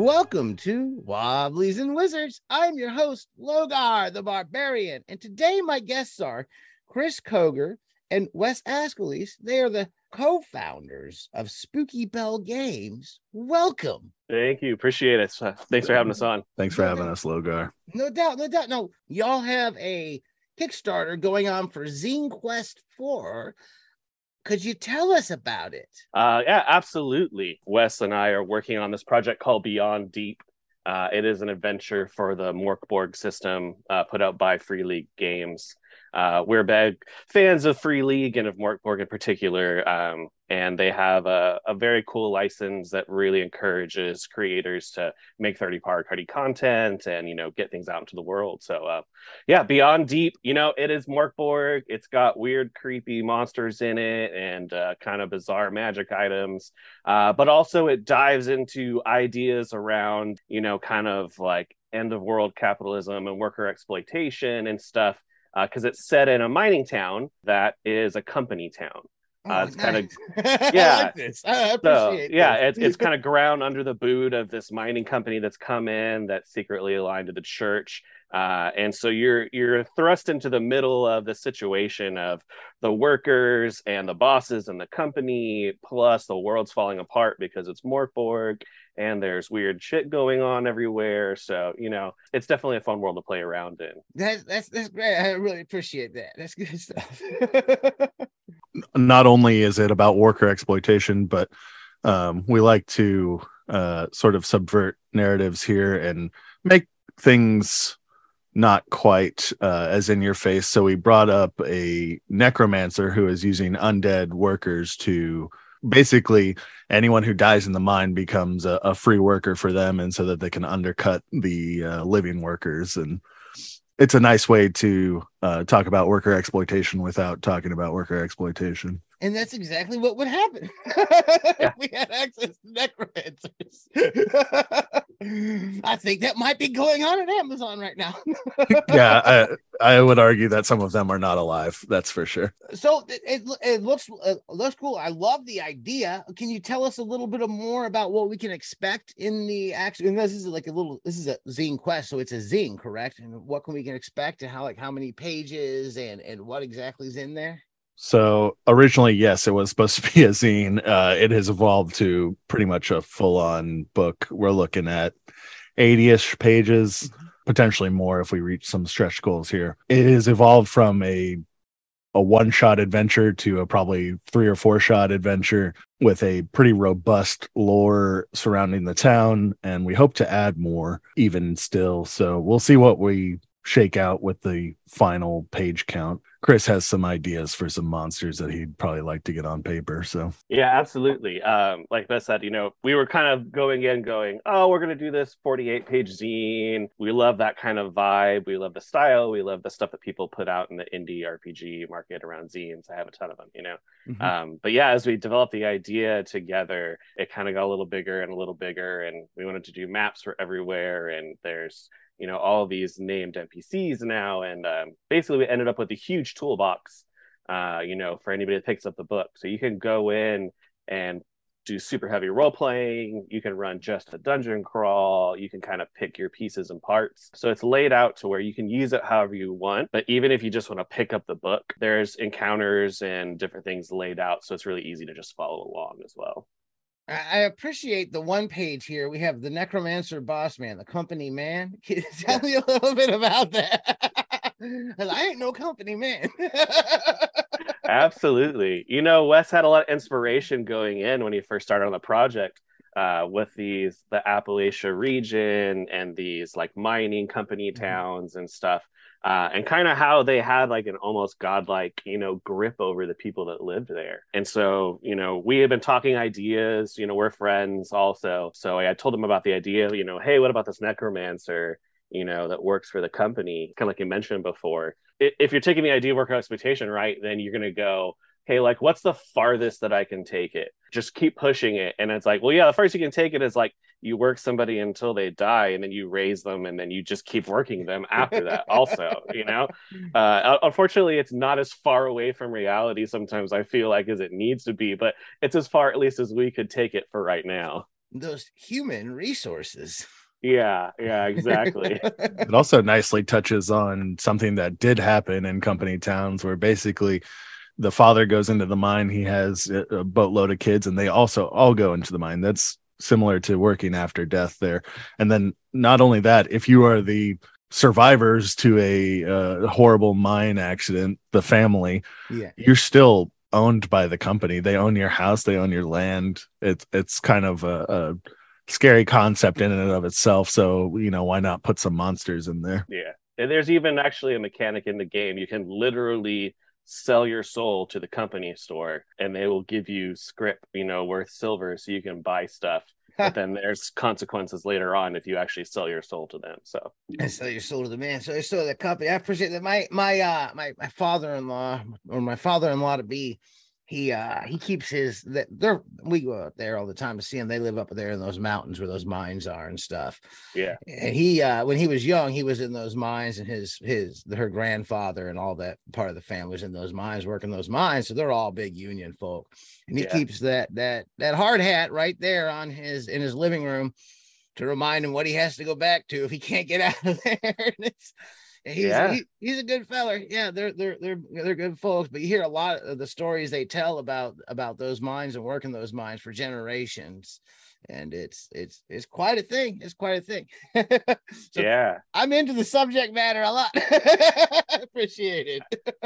Welcome to Wobblies and Wizards. I'm your host, Logar the Barbarian, and today my guests are Chris Koger and Wes Askelis. They are the co-founders of Spooky Bell Games. Welcome. Thank you. Appreciate it. Uh, thanks for having us on. Thanks for having us, Logar. No doubt, no doubt. No, y'all have a Kickstarter going on for Zine Quest 4. Could you tell us about it? Uh, yeah, absolutely. Wes and I are working on this project called Beyond Deep. Uh, it is an adventure for the Mörk Borg system uh, put out by Free League Games. Uh, we're big fans of Free League and of Mörk Borg in particular. Um, and they have a, a very cool license that really encourages creators to make 30 party content and you know get things out into the world. So uh, yeah beyond deep you know it is Mörk Borg it's got weird creepy monsters in it and uh, kind of bizarre magic items. Uh, but also it dives into ideas around you know kind of like end of world capitalism and worker exploitation and stuff because uh, it's set in a mining town that is a company town Oh, uh, it's nice. kind of yeah. I like this. I appreciate. So, yeah, it's it's kind of ground under the boot of this mining company that's come in that's secretly aligned to the church, uh, and so you're you're thrust into the middle of the situation of the workers and the bosses and the company, plus the world's falling apart because it's Mörk Borg and there's weird shit going on everywhere. So you know, it's definitely a fun world to play around in. That's that's that's great. I really appreciate that. That's good stuff. not only is it about worker exploitation, but um, we like to uh, sort of subvert narratives here and make things not quite uh, as in your face. So we brought up a necromancer who is using undead workers to basically anyone who dies in the mine becomes a, a free worker for them, and so that they can undercut the uh, living workers and it's a nice way to uh, talk about worker exploitation without talking about worker exploitation. And that's exactly what would happen. yeah. we had access to necromancers. I think that might be going on at Amazon right now. yeah, I, I would argue that some of them are not alive. That's for sure. So it, it, it looks it looks cool. I love the idea. Can you tell us a little bit more about what we can expect in the action? And this is like a little. This is a zine quest, so it's a zine, correct? And what can we can expect, and how like how many pages, and and what exactly is in there? So originally, yes, it was supposed to be a zine. Uh, it has evolved to pretty much a full-on book. We're looking at 80-ish pages, mm-hmm. potentially more if we reach some stretch goals here. It has evolved from a a one-shot adventure to a probably three or four-shot adventure with a pretty robust lore surrounding the town, and we hope to add more even still. So we'll see what we shake out with the final page count. Chris has some ideas for some monsters that he'd probably like to get on paper. So yeah, absolutely. Um, like Beth said, you know, we were kind of going in, going, oh, we're gonna do this 48 page zine. We love that kind of vibe. We love the style. We love the stuff that people put out in the indie RPG market around zines. I have a ton of them, you know. Mm-hmm. Um, but yeah, as we developed the idea together, it kind of got a little bigger and a little bigger, and we wanted to do maps for everywhere. And there's you know all these named npcs now and um, basically we ended up with a huge toolbox uh, you know for anybody that picks up the book. So you can go in and do super heavy role playing you can run just a dungeon crawl you can kind of pick your pieces and parts. So it's laid out to where you can use it however you want but even if you just want to pick up the book there's encounters and different things laid out so it's really easy to just follow along as well I appreciate the one page here. We have the Necromancer Boss Man, the company man. Can you tell me a little bit about that? I ain't no company man. Absolutely. You know, Wes had a lot of inspiration going in when he first started on the project uh, with these, the Appalachia region and these like mining company mm-hmm. towns and stuff uh, and kind of how they had like an almost godlike, you know, grip over the people that lived there. And so, you know, we had been talking ideas, you know, we're friends also. So I told him about the idea, you know, hey, what about this necromancer? you know that works for the company kind of like you mentioned before if you're taking the idea of worker exploitation right then you're going to go hey, like, what's the farthest that I can take it? Just keep pushing it. And it's like, well, yeah, the first you can take it is like you work somebody until they die and then you raise them and then you just keep working them after that, also, you know? Uh, unfortunately, it's not as far away from reality sometimes, I feel like, as it needs to be, but it's as far, at least, as we could take it for right now. those human resources. Yeah, yeah, exactly. it also nicely touches on something that did happen in company towns where basically the father goes into the mine he has a boatload of kids and they also all go into the mine that's similar to working after death there and then not only that if you are the survivors to a uh, horrible mine accident the family yeah you're still owned by the company they own your house they own your land it's it's kind of a, a scary concept in and of itself. So, you know, why not put some monsters in there? Yeah. And there's even actually a mechanic in the game. You can literally sell your soul to the company store and they will give you scrip, you know, worth silver so you can buy stuff. but then there's consequences later on if you actually sell your soul to them. So and sell your soul to the man. So so the company. I appreciate that. My my uh my my father in law or my father in law to be he uh he keeps his that they're we go out there all the time to see him they live up there in those mountains where those mines are and stuff. Yeah. And he uh when he was young he was in those mines and his his her grandfather and all that part of the family was in those mines working those mines. So they're all big union folk. And he yeah. keeps that that that hard hat right there on his in his living room to remind him what he has to go back to if he can't get out of there and He's yeah. he, he's a good feller. Yeah, they're they're they're they're good folks. But you hear a lot of the stories they tell about about those mines and working those mines for generations, and it's it's it's quite a thing. It's quite a thing. so yeah, I'm into the subject matter a lot. Appreciate it.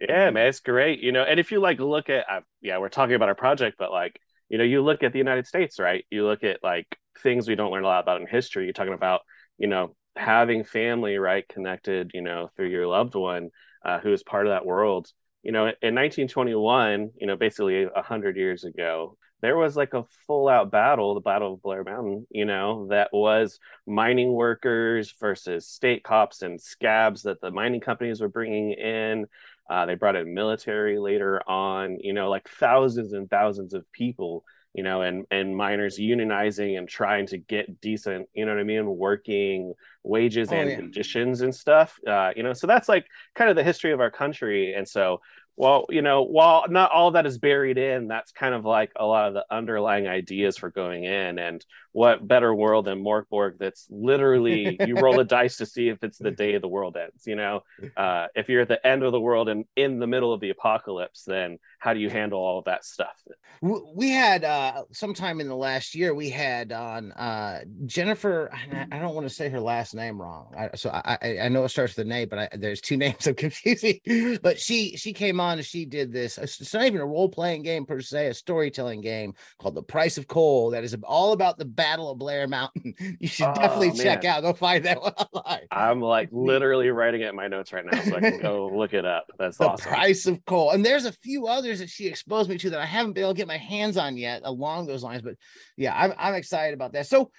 yeah, man, it's great. You know, and if you like look at uh, yeah, we're talking about our project, but like you know, you look at the United States, right? You look at like things we don't learn a lot about in history. You're talking about you know having family right connected you know through your loved one uh, who is part of that world. You know in 1921 you know basically 100 years ago there was like a full out battle the battle of blair mountain you know that was mining workers versus state cops and scabs that the mining companies were bringing in. Uh, they brought in military later on you know like thousands and thousands of people you know, and and miners unionizing and trying to get decent, you know what I mean, working wages oh, and yeah. conditions and stuff. Uh, you know, so that's like kind of the history of our country. And so well, you know, while not all that is buried in, that's kind of like a lot of the underlying ideas for going in. And what better world than Mörk Borg that's literally you roll a dice to see if it's the day the world ends. You know, uh, if you're at the end of the world and in the middle of the apocalypse, then how do you handle all of that stuff? We had uh, sometime in the last year, we had on uh, Jennifer. I don't want to say her last name wrong, I, so I, I know it starts with a name, but I, there's two names I'm confusing. but she she came on and she did this. It's not even a role playing game per se, a storytelling game called The Price of Coal that is all about the Battle of Blair Mountain. You should oh, definitely man. check out. Go find that one online. I'm like literally writing it in my notes right now, so I can go look it up. That's the awesome. Price of Coal, and there's a few others that she exposed me to that I haven't been able to get my hands on yet along those lines. But yeah, I'm I'm excited about that. So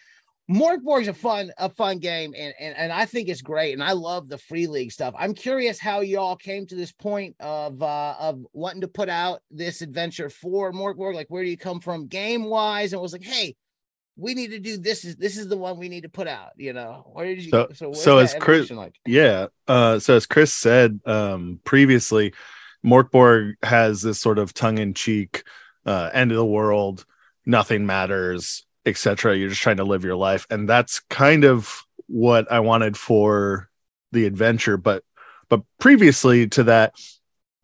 Mörk Borg's a fun, a fun game, and, and and I think it's great, and I love the free league stuff. I'm curious how y'all came to this point of uh of wanting to put out this adventure for Mörk Borg. Like, where do you come from game wise? And was like, hey, we need to do this. Is this is the one we need to put out? You know, where did you? So, so, so as Chris, like? yeah, uh, so as Chris said um previously, Mörk Borg has this sort of tongue in cheek, uh, end of the world, nothing matters etc you're just trying to live your life. And that's kind of what i wanted for the adventure. But but previously to that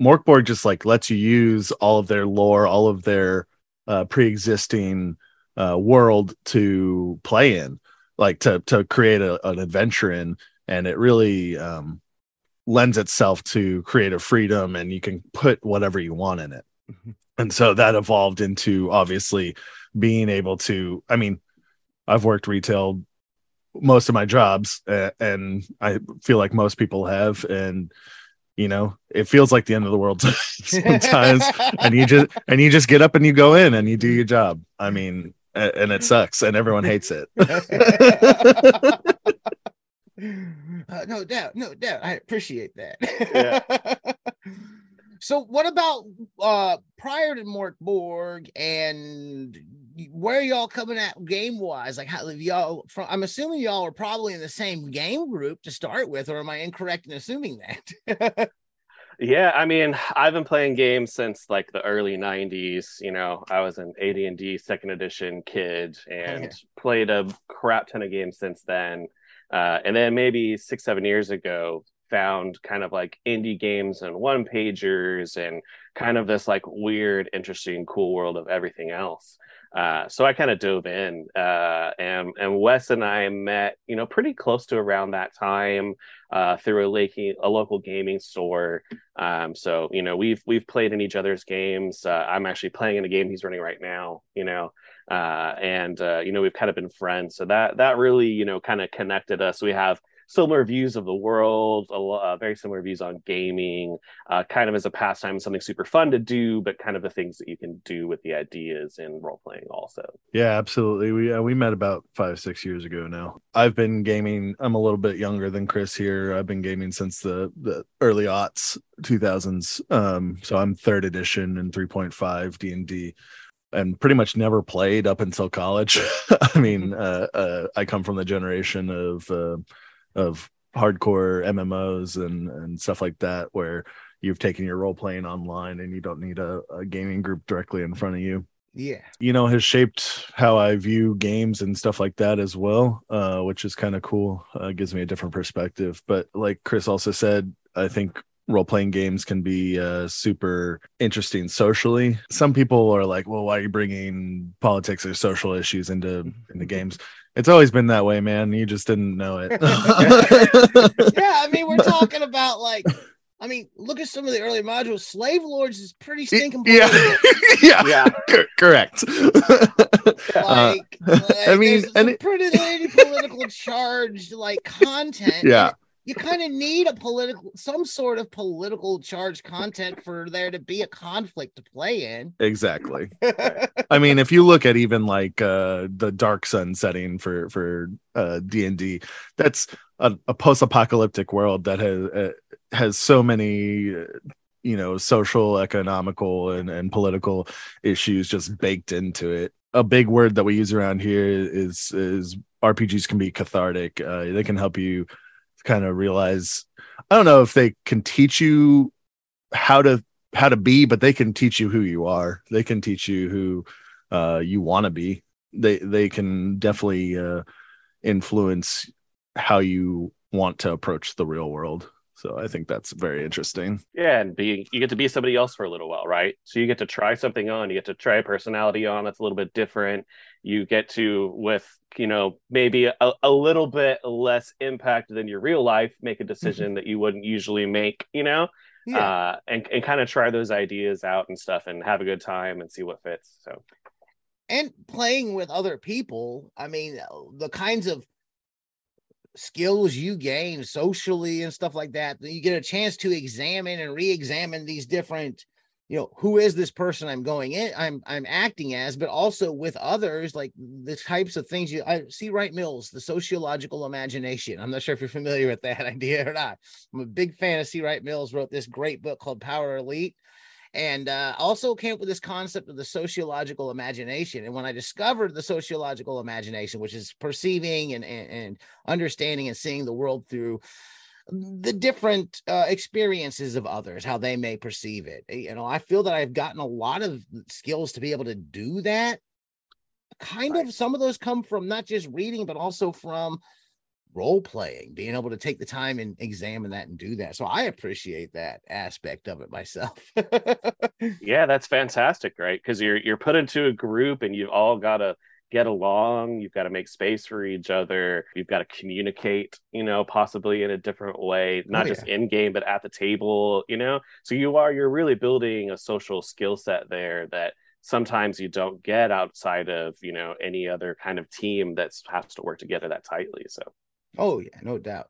Mörk Borg just like lets you use all of their lore all of their uh, pre-existing uh, world to play in like to to create a, an adventure in. And it really um, lends itself to creative freedom and you can put whatever you want in it. Mm-hmm. and so that evolved into obviously being able to i mean i've worked retail most of my jobs uh, and i feel like most people have and you know it feels like the end of the world sometimes. And you just and you just get up and you go in and you do your job. I mean and it sucks and everyone hates it. Uh, no doubt no doubt. I appreciate that. Yeah. So what about uh prior to Mörk Borg and where y'all coming at game wise? Like how y'all from I'm assuming y'all are probably in the same game group to start with, or am I incorrect in assuming that? Yeah, I mean, I've been playing games since like the early '90s. You know, I was an AD&D second edition kid and played a crap ton of games since then. Uh, and then maybe six, seven years ago, found kind of like indie games and one pagers and kind of this like weird, interesting, cool world of everything else. Uh, so I kind of dove in, uh, and and Wes and I met, you know, pretty close to around that time uh, through a, lake, a local gaming store. Um, so you know, we've we've played in each other's games. Uh, I'm actually playing in a game he's running right now. You know, uh, and you know, we've kind of been friends. So that that really, you know, kind of connected us. We have similar views of the world, a lot, uh, very similar views on gaming, uh, kind of as a pastime, something super fun to do, but kind of the things that you can do with the ideas in role playing also. Yeah, absolutely. We uh, we met about five six years ago now. I've been gaming. I'm a little bit younger than Chris here. I've been gaming since the the early aughts, 2000s. Um, so I'm third edition and 3.5 D and D and pretty much never played up until college. I mean, uh, uh, I come from the generation of uh, of hardcore MMOs and and stuff like that, where you've taken your role playing online and you don't need a, a gaming group directly in front of you. Yeah. You know, has shaped how I view games and stuff like that as well, uh, which is kind of cool. Uh, gives me a different perspective. But like Chris also said, I think role playing games can be uh, super interesting socially. Some people are like, "Well, why are you bringing politics or social issues into into games?" It's always been that way, man. You just didn't know it. yeah, I mean, we're talking about like, I mean, look at some of the early modules. Slave Lords is pretty stinking yeah, yeah, Yeah. cor- correct. Uh, Like, like, I mean, there's and it- pretty political charged like content. yeah, you kind of need a political, some sort of political charge content for there to be a conflict to play in. exactly. I mean, if you look at even like uh the Dark Sun setting for for uh D and D, that's a, a post-apocalyptic world that has uh, has so many. Uh, you know social economical and, and political issues just baked into it a big word that we use around here is is rpgs can be cathartic uh, they can help you kind of realize i don't know if they can teach you how to how to be but they can teach you who you are. They can teach you who uh you want to be. They they can definitely uh influence how you want to approach the real world so i think that's very interesting Yeah, and being you get to be somebody else for a little while, right? So you get to try something on, you get to try a personality on that's a little bit different. You get to, with you know, maybe a, a little bit less impact than your real life, make a decision that you wouldn't usually make, you know, Yeah. uh, and and kind of try those ideas out and stuff, and have a good time and see what fits. So and playing with other people i mean the kinds of skills you gain socially and stuff like that you get a chance to examine and re-examine these different you know who is this person i'm going in i'm i'm acting as but also with others like the types of things you i C. Wright Mills the sociological imagination. I'm not sure if you're familiar with that idea or not. I'm a big fan of c. Wright mills wrote this great book called power elite and uh, also came up with this concept of the sociological imagination. And when I discovered the sociological imagination, which is perceiving and, and, and understanding and seeing the world through the different uh, experiences of others, how they may perceive it, you know, I feel that I've gotten a lot of skills to be able to do that. Kind of, some of those come from not just reading, but also from role playing, being able to take the time and examine that and do that. So I appreciate that aspect of it myself. yeah, that's fantastic, right? Because you're you're put into a group and you've all got to get along. You've got to make space for each other. You've got to communicate, you know, possibly in a different way, oh, not Oh, just in game, but at the table, you know. So you are you're really building a social skill set there that sometimes you don't get outside of you know any other kind of team that has to work together that tightly. So Oh yeah, no doubt.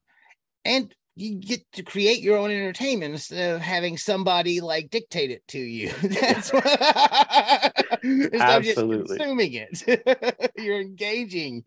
And you get to create your own entertainment instead of having somebody like dictate it to you. That's what instead of just Absolutely. consuming it. You're engaging.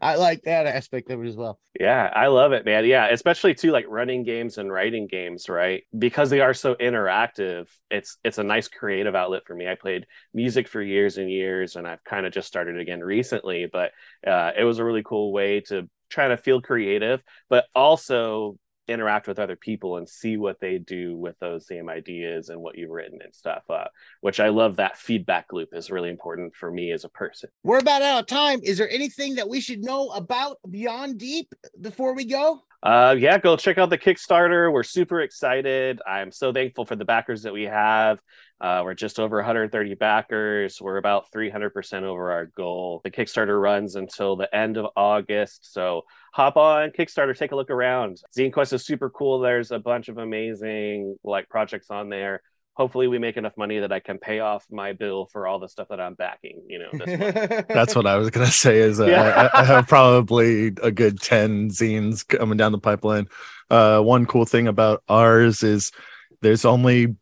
I like that aspect of it as well. Yeah, I love it, man. Yeah, especially too like running games and writing games, right? Because they are so interactive. It's it's a nice creative outlet for me. I played music for years and years and I've kind of just started again recently, but uh it was a really cool way to try to feel creative, but also interact with other people and see what they do with those same ideas and what you've written and stuff. Uh, which I love that feedback loop is really important for me as a person. We're about out of time. Is there anything that we should know about Beyond Deep before we go? Uh, yeah, go check out the Kickstarter. We're super excited. I'm so thankful for the backers that we have. Uh, we're just over 130 backers. We're about 300% over our goal. The Kickstarter runs until the end of August. So hop on Kickstarter, take a look around. Zine Quest is super cool. There's a bunch of amazing like projects on there hopefully we make enough money that I can pay off my bill for all the stuff that I'm backing. You know, that's what I was gonna say. Is uh, yeah. I, I, have probably a good ten zines coming down the pipeline. Uh, one cool thing about ours is there's only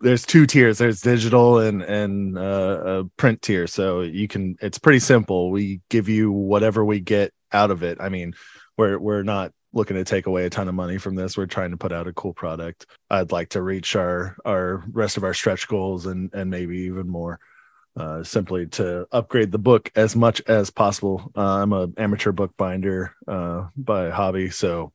there's two tiers. There's digital and and uh, a print tier. So you can. It's pretty simple. We give you whatever we get out of it. I mean, we're we're not looking to take away a ton of money from this. We're trying to put out a cool product. I'd like to reach our our rest of our stretch goals and and maybe even more. Uh, simply to upgrade the book as much as possible. Uh, I'm an amateur bookbinder uh, by hobby, so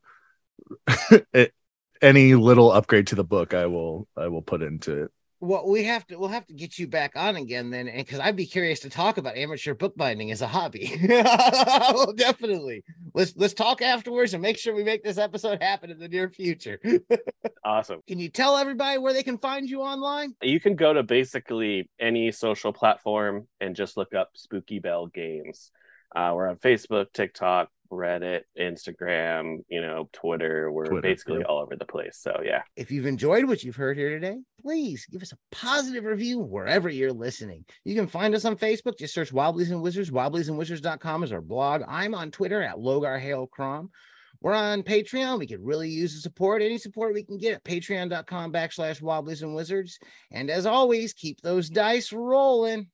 it, any little upgrade to the book, I will I will put into it. Well we have to we'll have to get you back on again then because i'd be curious to talk about amateur bookbinding as a hobby. Well, definitely. Let's let's talk afterwards and make sure we make this episode happen in the near future. Awesome. Can you tell everybody where they can find you online? You can go to basically any social platform and just look up spooky bell games uh, we're on facebook tiktok Reddit, Instagram, you know, Twitter. We're Twitter, basically yeah. all over the place. So, yeah. If you've enjoyed what you've heard here today, please give us a positive review wherever you're listening. You can find us on Facebook. Just search Wobblies and Wizards. Wobbliesandwizards.com is our blog. I'm on Twitter at Logar Hale Crom. We're on Patreon. We could really use the support. Any support we can get at patreon.com backslash wobblies and wizards. And as always, keep those dice rolling.